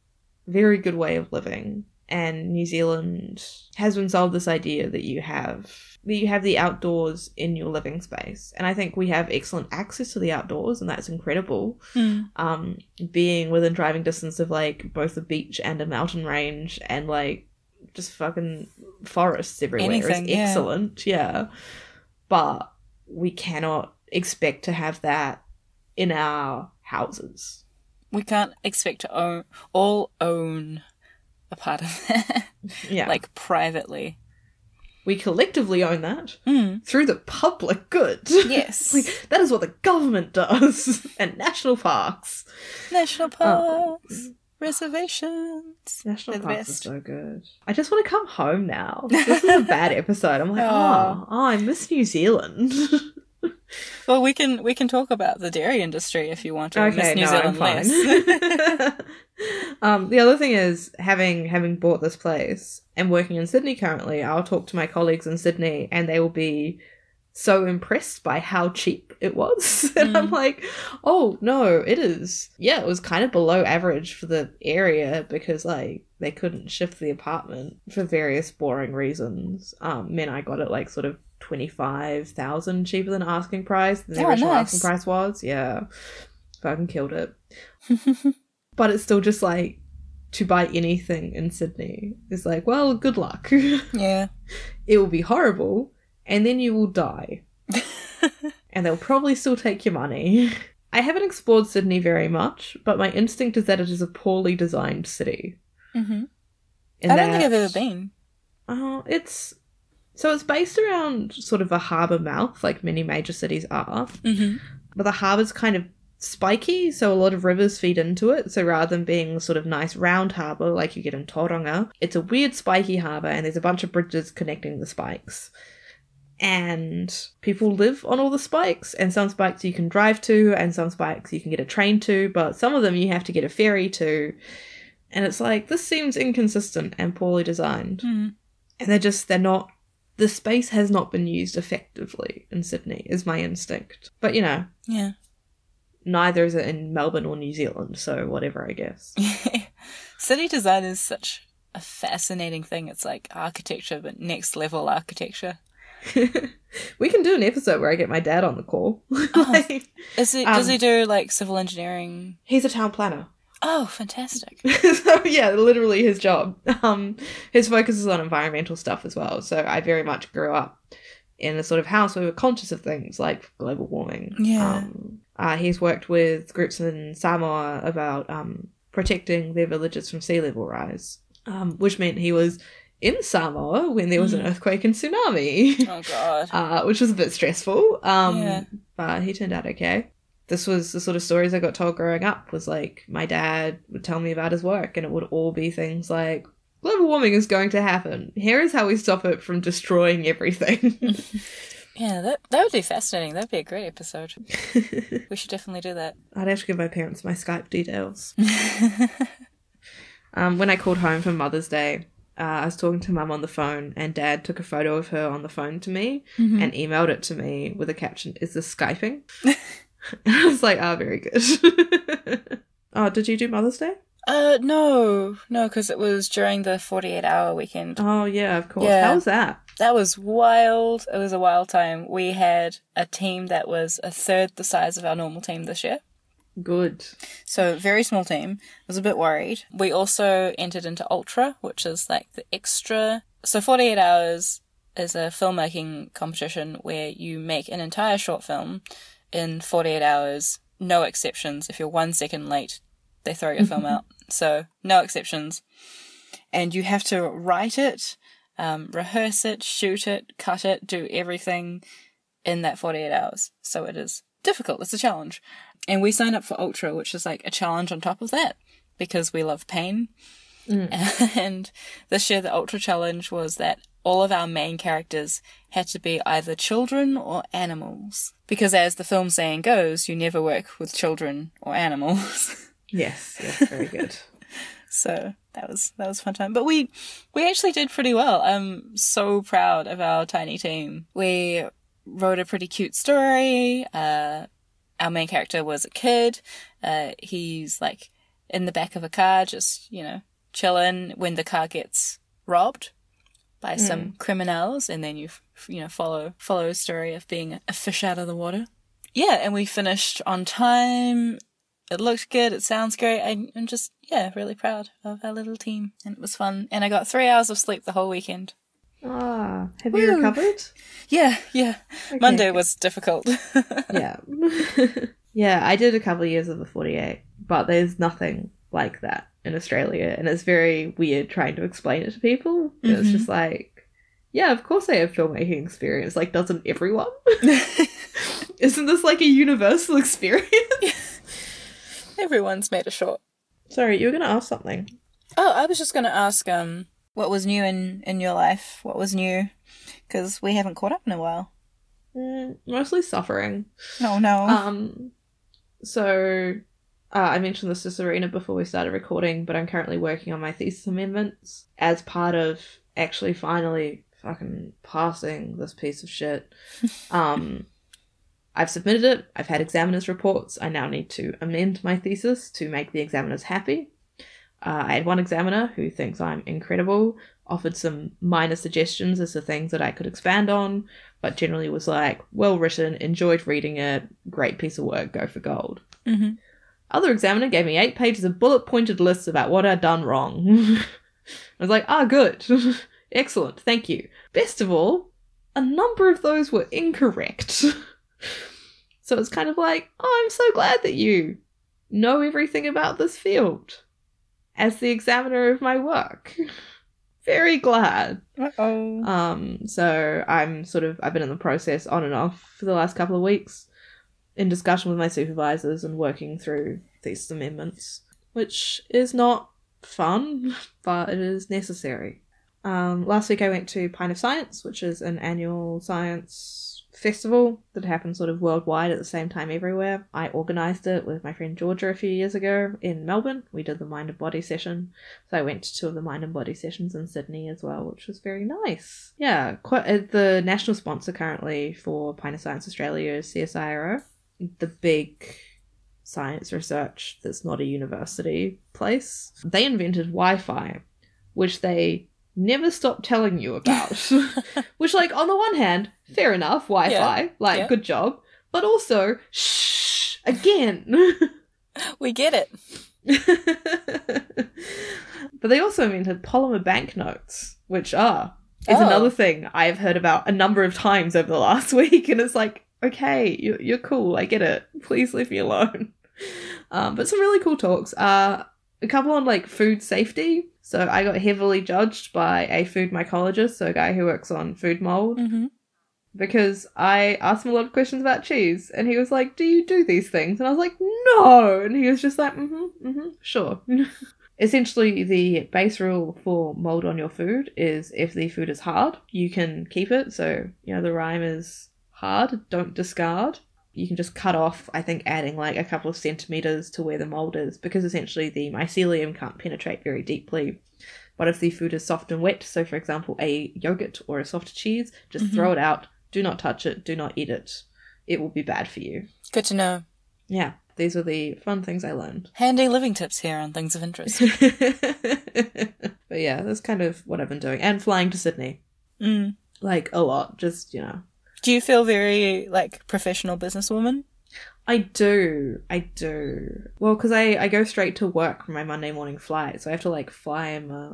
very good way of living. And New Zealand has been sold this idea that you have you have the outdoors in your living space. And I think we have excellent access to the outdoors, and that's incredible Mm. um being within driving distance of like both a beach and a mountain range and like just fucking forests everywhere Anything, is yeah. excellent yeah but we cannot expect to have that in our houses We can't expect to own all own a part of that, yeah like privately. We collectively own that Mm. through the public good Yes. like that is what the government does and national parks National Oh. parks, reservations. National They're the parks best. are so good. I just want to come home now. This is a bad episode. I'm like, Aw. oh, oh, I miss New Zealand. Well, we can we can talk about the dairy industry if you want to. miss New no, Zealand less. um, the other thing is having having bought this place and working in Sydney currently. I'll talk to my colleagues in Sydney, and they will be so impressed by how cheap it was. and I'm Mm. like, oh no, it is. Yeah, it was kind of below average for the area because like they couldn't shift the apartment for various boring reasons. Um, meant I got it like sort of twenty five thousand cheaper than asking price. than The Oh, original nice. asking price was. Yeah, fucking killed it. But it's still just like to buy anything in Sydney is like, well, good luck. yeah. it will be horrible, and then you will die. and they'll probably still take your money. I haven't explored Sydney very much, but my instinct is that it is a poorly designed city. hmm I don't think I've ever been. Oh, it's so it's based around sort of a harbour mouth, like many major cities are. hmm But the harbour's kind of spiky, so a lot of rivers feed into it. So rather than being sort of nice round harbour like you get in Tauranga, it's a weird spiky harbour, and there's a bunch of bridges connecting the spikes. And people live on all the spikes, and some spikes you can drive to, and some spikes you can get a train to, but some of them you have to get a ferry to. And it's like, this seems inconsistent and poorly designed hmm and they're just they're not the space has not been used effectively in Sydney is my instinct. But you know, Yeah. Neither is it in Melbourne or New Zealand, so whatever I guess. City design is such a fascinating thing. It's like architecture, but next level architecture. we can do an episode where I get my dad on the call. Like, Is it? does Um, he do like civil engineering? he's a town planner. Oh, fantastic! so yeah, literally his job. Um his focus is on environmental stuff as well. So I very much grew up in a sort of house where we were conscious of things like global warming. Yeah. Um, uh, he's worked with groups in Samoa about um, protecting their villages from sea level rise, um, which meant he was in Samoa when there was an Mm. earthquake and tsunami, Oh God. uh, which was a bit stressful. Um, Yeah. But he turned out okay. this was the sort of stories I got told growing up was like my dad would tell me about his work and it would all be things like global warming is going to happen. Here is how we stop it from destroying everything. Yeah, that that would be fascinating. That'd be a great episode. we should definitely do that. I'd have to give my parents my Skype details. um, when I called home for Mother's Day, uh, I was talking to mum on the phone, and dad took a photo of her on the phone to me Mm-hmm. and emailed it to me with a caption Is this Skyping? I was like, Ah, very good. oh, did you do Mother's Day? Uh, no, no, because it was during the forty-eight hour weekend. Oh, yeah, of course. Yeah. How was that? That was wild. It was a wild time. We had a team that was a third the size of our normal team this year. Good. So very small team. I was a bit worried. We also entered into Ultra, which is like the extra. So 48 hours is a filmmaking competition where you make an entire short film in 48 hours, no exceptions. If you're one second late, they throw your film out. So no exceptions. And you have to write it, um, rehearse it, shoot it, cut it, do everything in that 48 hours. So it is difficult. It's a challenge. And we signed up for Ultra, which is like a challenge on top of that because we love pain. And this year, the Ultra Challenge was that all of our main characters had to be either children or animals. Because as the film saying goes, you never work with children or animals. Yes, yes, very good. so that was that was a fun time. But we we actually did pretty well. I'm so proud of our tiny team. We wrote a pretty cute story. Uh, our main character was a kid. Uh, he's like in the back of a car, just you know, chilling when the car gets robbed by some criminals, and then you you know follow follow a story of being a fish out of the water. Yeah, and we finished on time. It looked good. It sounds great. I, I'm just yeah, really proud of our little team, and it was fun. And I got three hours of sleep the whole weekend. Ah, have you recovered? Yeah, yeah. Monday was difficult. yeah. yeah, I did a couple of years of the 48, but there's nothing like that in Australia. And it's very weird trying to explain it to people. It's Mhm. just like, yeah, of course I have filmmaking experience. Like, doesn't everyone? Isn't this like a universal experience? Everyone's made a short. Sorry, you were going to ask something. Oh, I was just going to ask, um, what was new in in your life? What was new? Because we haven't caught up in a while. Mm, mostly suffering. No, no. Um, so uh, I mentioned this to Serena before we started recording, but I'm currently working on my thesis amendments as part of actually finally fucking passing this piece of shit. um, I've submitted it. I've had examiners' reports. I now need to amend my thesis to make the examiners happy. Uh, I had one examiner who thinks I'm incredible, offered some minor suggestions as to things that I could expand on, but generally was like, well written, enjoyed reading it, great piece of work, go for gold. Mhm. Other examiner gave me eight pages of bullet pointed lists about what I'd done wrong. I was like, ah, good. Excellent, thank you. Best of all, a number of those were incorrect. so it's kind of like, oh, I'm so glad that you know everything about this field as the examiner of my work. Very glad. Uh-oh. Um, so I'm sort of I've been in the process on and off for the last couple of weeks in discussion with my supervisors and working through these amendments, which is not fun, but it is necessary. Um, last week I went to Pint of Science, which is an annual science festival that happens sort of worldwide at the same time everywhere. I organised it with my friend Georgia a few years ago in Melbourne. We did the mind and body session. So I went to two of the mind and body sessions in Sydney as well, which was very nice. Yeah, quite uh, the national sponsor currently for Pint of Science Australia is CSIRO, the big science research that's not a university place. They invented Wi-Fi, which they never stop telling you about. which, like, on the one hand, fair enough, Wi-Fi, like, yeah. good job, but also, shh, again. We get it. but they also invented polymer banknotes, which are is Oh. another thing I've heard about a number of times over the last week, and it's like, okay, you're, you're cool, I get it. Please leave me alone. Um, but some really cool talks. Uh, a couple on like food safety. So I got heavily judged by a food mycologist, so a guy who works on food mold. Mm-hmm. because I asked him a lot of questions about cheese, and he was like, "Do you do these things?" And I was like, "No," and he was just like, "Mm-hmm, mm-hmm, sure." Essentially, the base rule for mold on your food is if the food is hard, you can keep it. So you know the rhyme is hard, don't discard. You can just cut off, I think, adding like a couple of centimeters to where the mold is, because essentially the mycelium can't penetrate very deeply. But if the food is soft and wet, so for example, a yogurt or a soft cheese, just Mhm. throw it out. Do not touch it. Do not eat it. It will be bad for you. Good to know. Yeah, these are the fun things I learned. Handy living tips here on things of interest. but yeah, that's kind of what I've been doing. And flying to Sydney. Mm. Like a lot. Just, you know. Do you feel very like professional businesswoman? I do. I do. Well, because I, I go straight to work from my Monday morning flight. So I have to like fly in my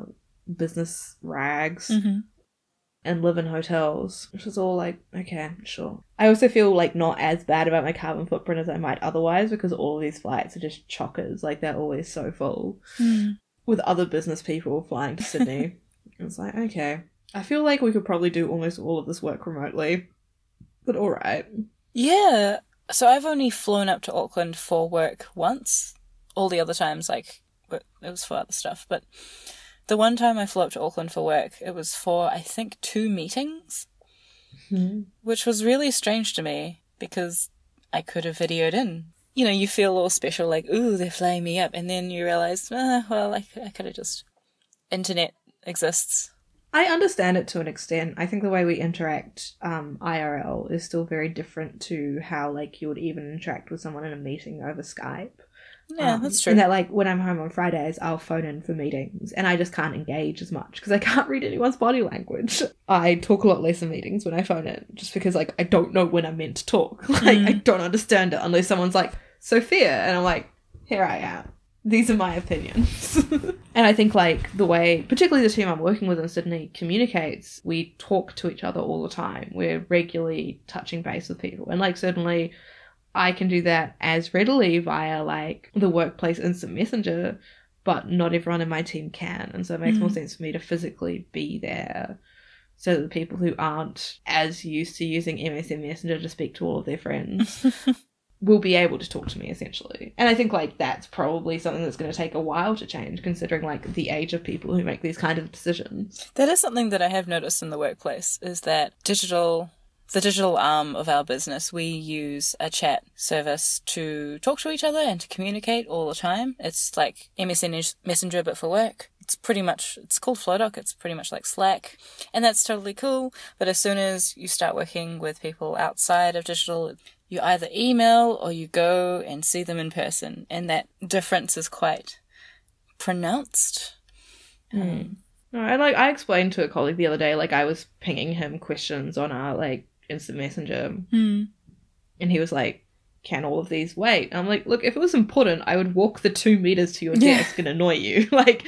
business rags Mm-hmm. and live in hotels, which is all like, okay, sure. I also feel like not as bad about my carbon footprint as I might otherwise because all of these flights are just chockers. Like they're always so full. Mm. with other business people flying to Sydney. it's like, okay. I feel like we could probably do almost all of this work remotely. But alright. Yeah. So I've only flown up to Auckland for work once. All the other times, like, it was for other stuff. But the one time I flew up to Auckland for work, it was for, I think, two meetings, which was really strange to me because I could have videoed in. You know, you feel all special, like, ooh, they're flying me up. And then you realize, ah, well, I, I could have just. Internet exists. I understand it to an extent. I think the way we interact um, IRL is still very different to how like you would even interact with someone in a meeting over Skype. Yeah, Um, that's true. And that like when I'm home on Fridays, I'll phone in for meetings, and I just can't engage as much because I can't read anyone's body language. I talk a lot less in meetings when I phone in, just because like I don't know when I'm meant to talk. Like I Mm. don't understand it unless someone's like Sophia, and I'm like, here I am. These are my opinions. and I think like the way, particularly the team I'm working with in Sydney, communicates. We talk to each other all the time. We're regularly touching base with people, and like certainly. I can do that as readily via like the workplace instant messenger, but not everyone in my team can. And so it makes more Mm. sense for me to physically be there so that the people who aren't as used to using MSN Messenger to speak to all of their friends will be able to talk to me essentially. And I think like that's probably something that's going to take a while to change considering like the age of people who make these kind of decisions. That is something that I have noticed in the workplace is that digital the digital arm of our business, we use a chat service to talk to each other and to communicate all the time. It's like MSN Messenger but for work. It's pretty much it's called Flowdock, it's pretty much like Slack. And that's totally cool. But as soon as you start working with people outside of digital, you either email or you go and see them in person. And that difference is quite pronounced. Um, No, I like I explained to a colleague the other day like I was pinging him questions on our like instant messenger hmm. and he was like can all of these wait? And I'm like, look, if it was important, I would walk the two meters to your Yeah. desk and annoy you. like,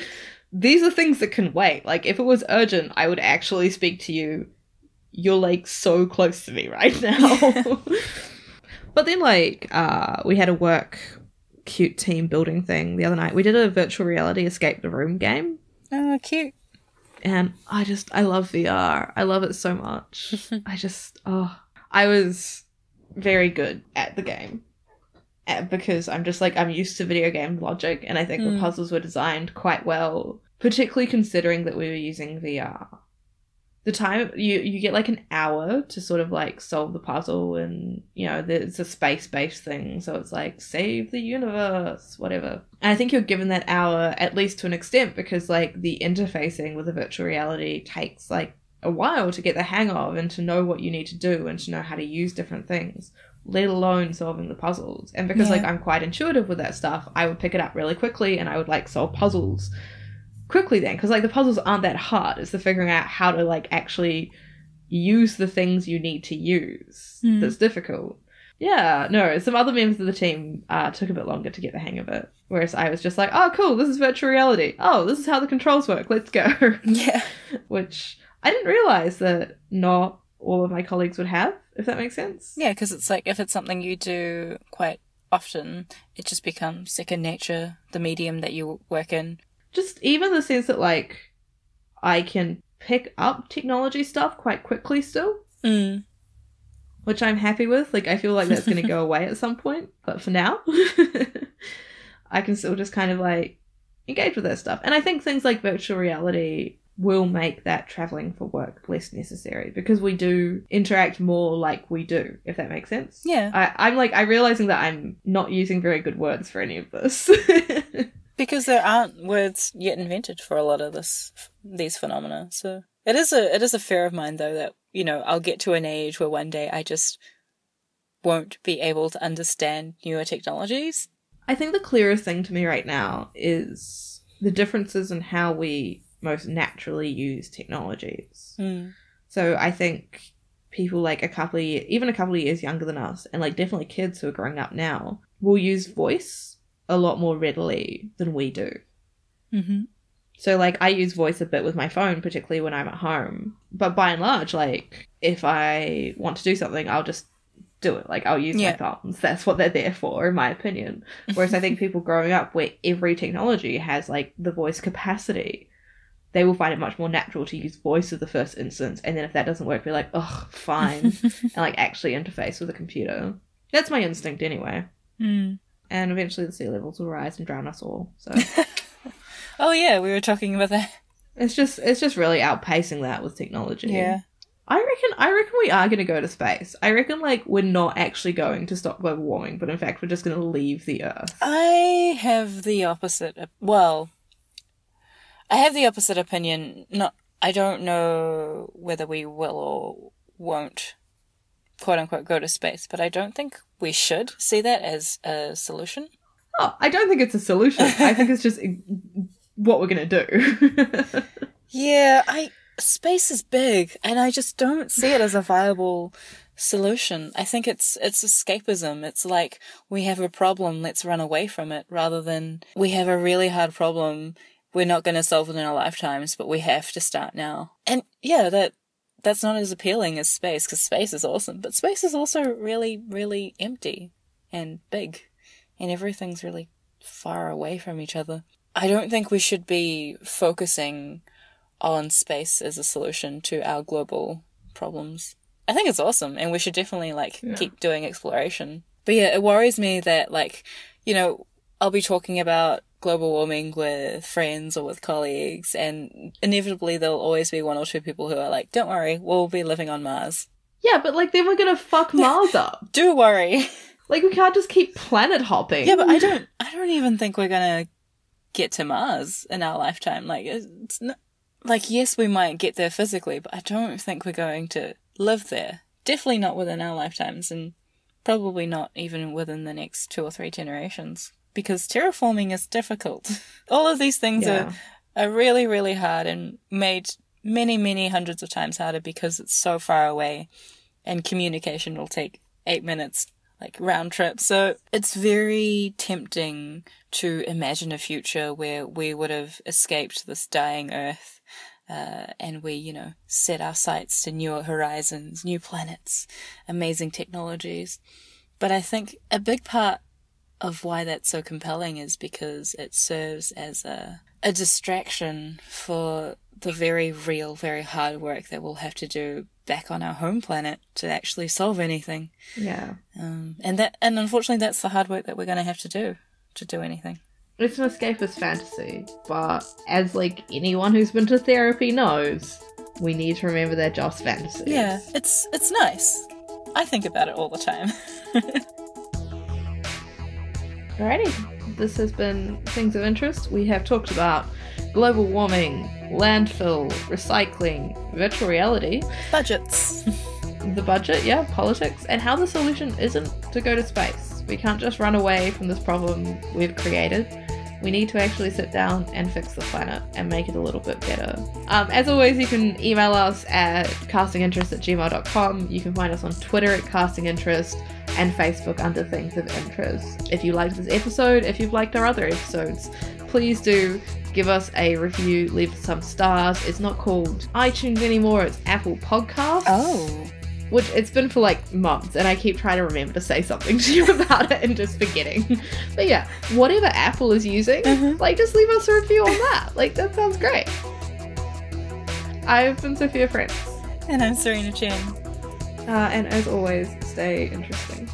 these are things that can wait. Like, if it was urgent, I would actually speak to you. You're like so close to me right now. but then, like, uh, we had a work cute team building thing the other night. We did a virtual reality escape the room game. Oh, cute. And I just, I love VR. I love it so much. I just, oh, I was very good at the game Uh, because I'm just like, I'm used to video game logic, and I think the Mm. puzzles were designed quite well, particularly considering that we were using VR. The time you you get like an hour to sort of like solve the puzzle, and you know it's a space based thing, so it's like save the universe, whatever. And I think you're given that hour at least to an extent because like the interfacing with the virtual reality takes like a while to get the hang of and to know what you need to do and to know how to use different things, let alone solving the puzzles. And because Yeah. like I'm quite intuitive with that stuff, I would pick it up really quickly and I would like solve puzzles quickly then because like the puzzles aren't that hard. It's the figuring out how to like actually use the things you need to use Hmm. that's difficult. Yeah, no, some other members of the team uh, took a bit longer to get the hang of it. Whereas I was just like, oh, cool, this is virtual reality. Oh, this is how the controls work. Let's go. Yeah. Which I didn't realize that not all of my colleagues would have, if that makes sense. Yeah, because it's like if it's something you do quite often, it just becomes second nature, the medium that you work in. Just even the sense that, like, I can pick up technology stuff quite quickly still. Mm. which I'm happy with. Like I feel like that's going to go away at some point, but for now, I can still just kind of like engage with that stuff. And I think things like virtual reality will make that traveling for work less necessary because we do interact more like we do, if that makes sense. Yeah. I, I'm like, I'm realizing that I'm not using very good words for any of this. Because there aren't words yet invented for a lot of this these phenomena. So it is a it is a fear of mine though that, you know, I'll get to an age where one day I just won't be able to understand newer technologies. I think the clearest thing to me right now is the differences in how we most naturally use technologies. Mm. So I think people like a couple of years, even a couple of years younger than us, and like definitely kids who are growing up now, will use voice a lot more readily than we do. Mm-hmm. So like I use voice a bit with my phone, particularly when I'm at home. But by and large, like if I want to do something, I'll just do it. Like I'll use Yeah. my thumbs. That's what they're there for, in my opinion. Whereas I think people growing up where every technology has like the voice capacity, they will find it much more natural to use voice as the first instance, and then if that doesn't work, be like, ugh, fine, and like actually interface with a computer. That's my instinct anyway. Mm. And eventually the sea levels will rise and drown us all. So Oh yeah, we were talking about that. it's just it's just really outpacing that with technology. Yeah. I reckon I reckon we are gonna go to space. I reckon like we're not actually going to stop global warming, but in fact we're just gonna leave the Earth. I have the opposite. Well, I have the opposite opinion. Not, I don't know whether we will or won't, quote unquote, go to space. But I don't think we should see that as a solution. Oh, I don't think it's a solution. I think it's just uh, what we're gonna do. Yeah, I space is big, and I just don't see it as a viable solution. I think it's it's escapism. It's like we have a problem, let's run away from it, rather than we have a really hard problem. We're not going to solve it in our lifetimes, but we have to start now. And yeah, that that's not as appealing as space because space is awesome, but space is also really, really empty and big, and everything's really far away from each other. I don't think we should be focusing on space as a solution to our global problems. I think it's awesome and we should definitely like Yeah. keep doing exploration. But yeah, it worries me that like, you know, I'll be talking about global warming with friends or with colleagues and inevitably there'll always be one or two people who are like, don't worry, we'll be living on Mars. yeah, but like then we're gonna fuck Mars up. Do worry. Like we can't just keep planet hopping. yeah, but I don't I don't even think we're going to get to Mars in our lifetime. Like it's not, like yes, we might get there physically, but I don't think we're going to live there. Definitely not within our lifetimes and probably not even within the next two or three generations because terraforming is difficult. All of these things Yeah. are are really really hard and made many many hundreds of times harder because it's so far away and communication will take 8 minutes like round trip. So it's very tempting to imagine a future where we would have escaped this dying Earth, uh, and we, you know, set our sights to newer horizons, new planets, amazing technologies. But I think a big part of why that's so compelling is because it serves as a a distraction for the very real, very hard work that we'll have to do back on our home planet to actually solve anything. Yeah. Um, and that, and unfortunately, that's the hard work that we're going to have to do to do anything. It's an escapist fantasy, but as like anyone who's been to therapy knows, we need to remember they're just fantasies. Yeah, it's it's nice. I think about it all the time. Alrighty. This has been Things of Interest. We have talked about global warming, landfill, recycling, virtual reality, Budgets. the budget, yeah, politics, and how the solution isn't to go to space. We can't just run away from this problem we've created. We need to actually sit down and fix the planet and make it a little bit better. Um, as always, you can email us at castinginterest at gmail.com. You can find us on Twitter at castinginterest and Facebook under Things of Interest. If you liked this episode, if you've liked our other episodes, please do give us a review, leave some stars. It's not called iTunes anymore, it's Apple Podcasts Oh. which it's been for like months and i keep trying to remember to say something to you about it and just forgetting but yeah whatever apple is using Mhm. like just leave us a review on that like that sounds great i've been sophia prince And I'm Serena Chen. Uh, and as always, stay interesting.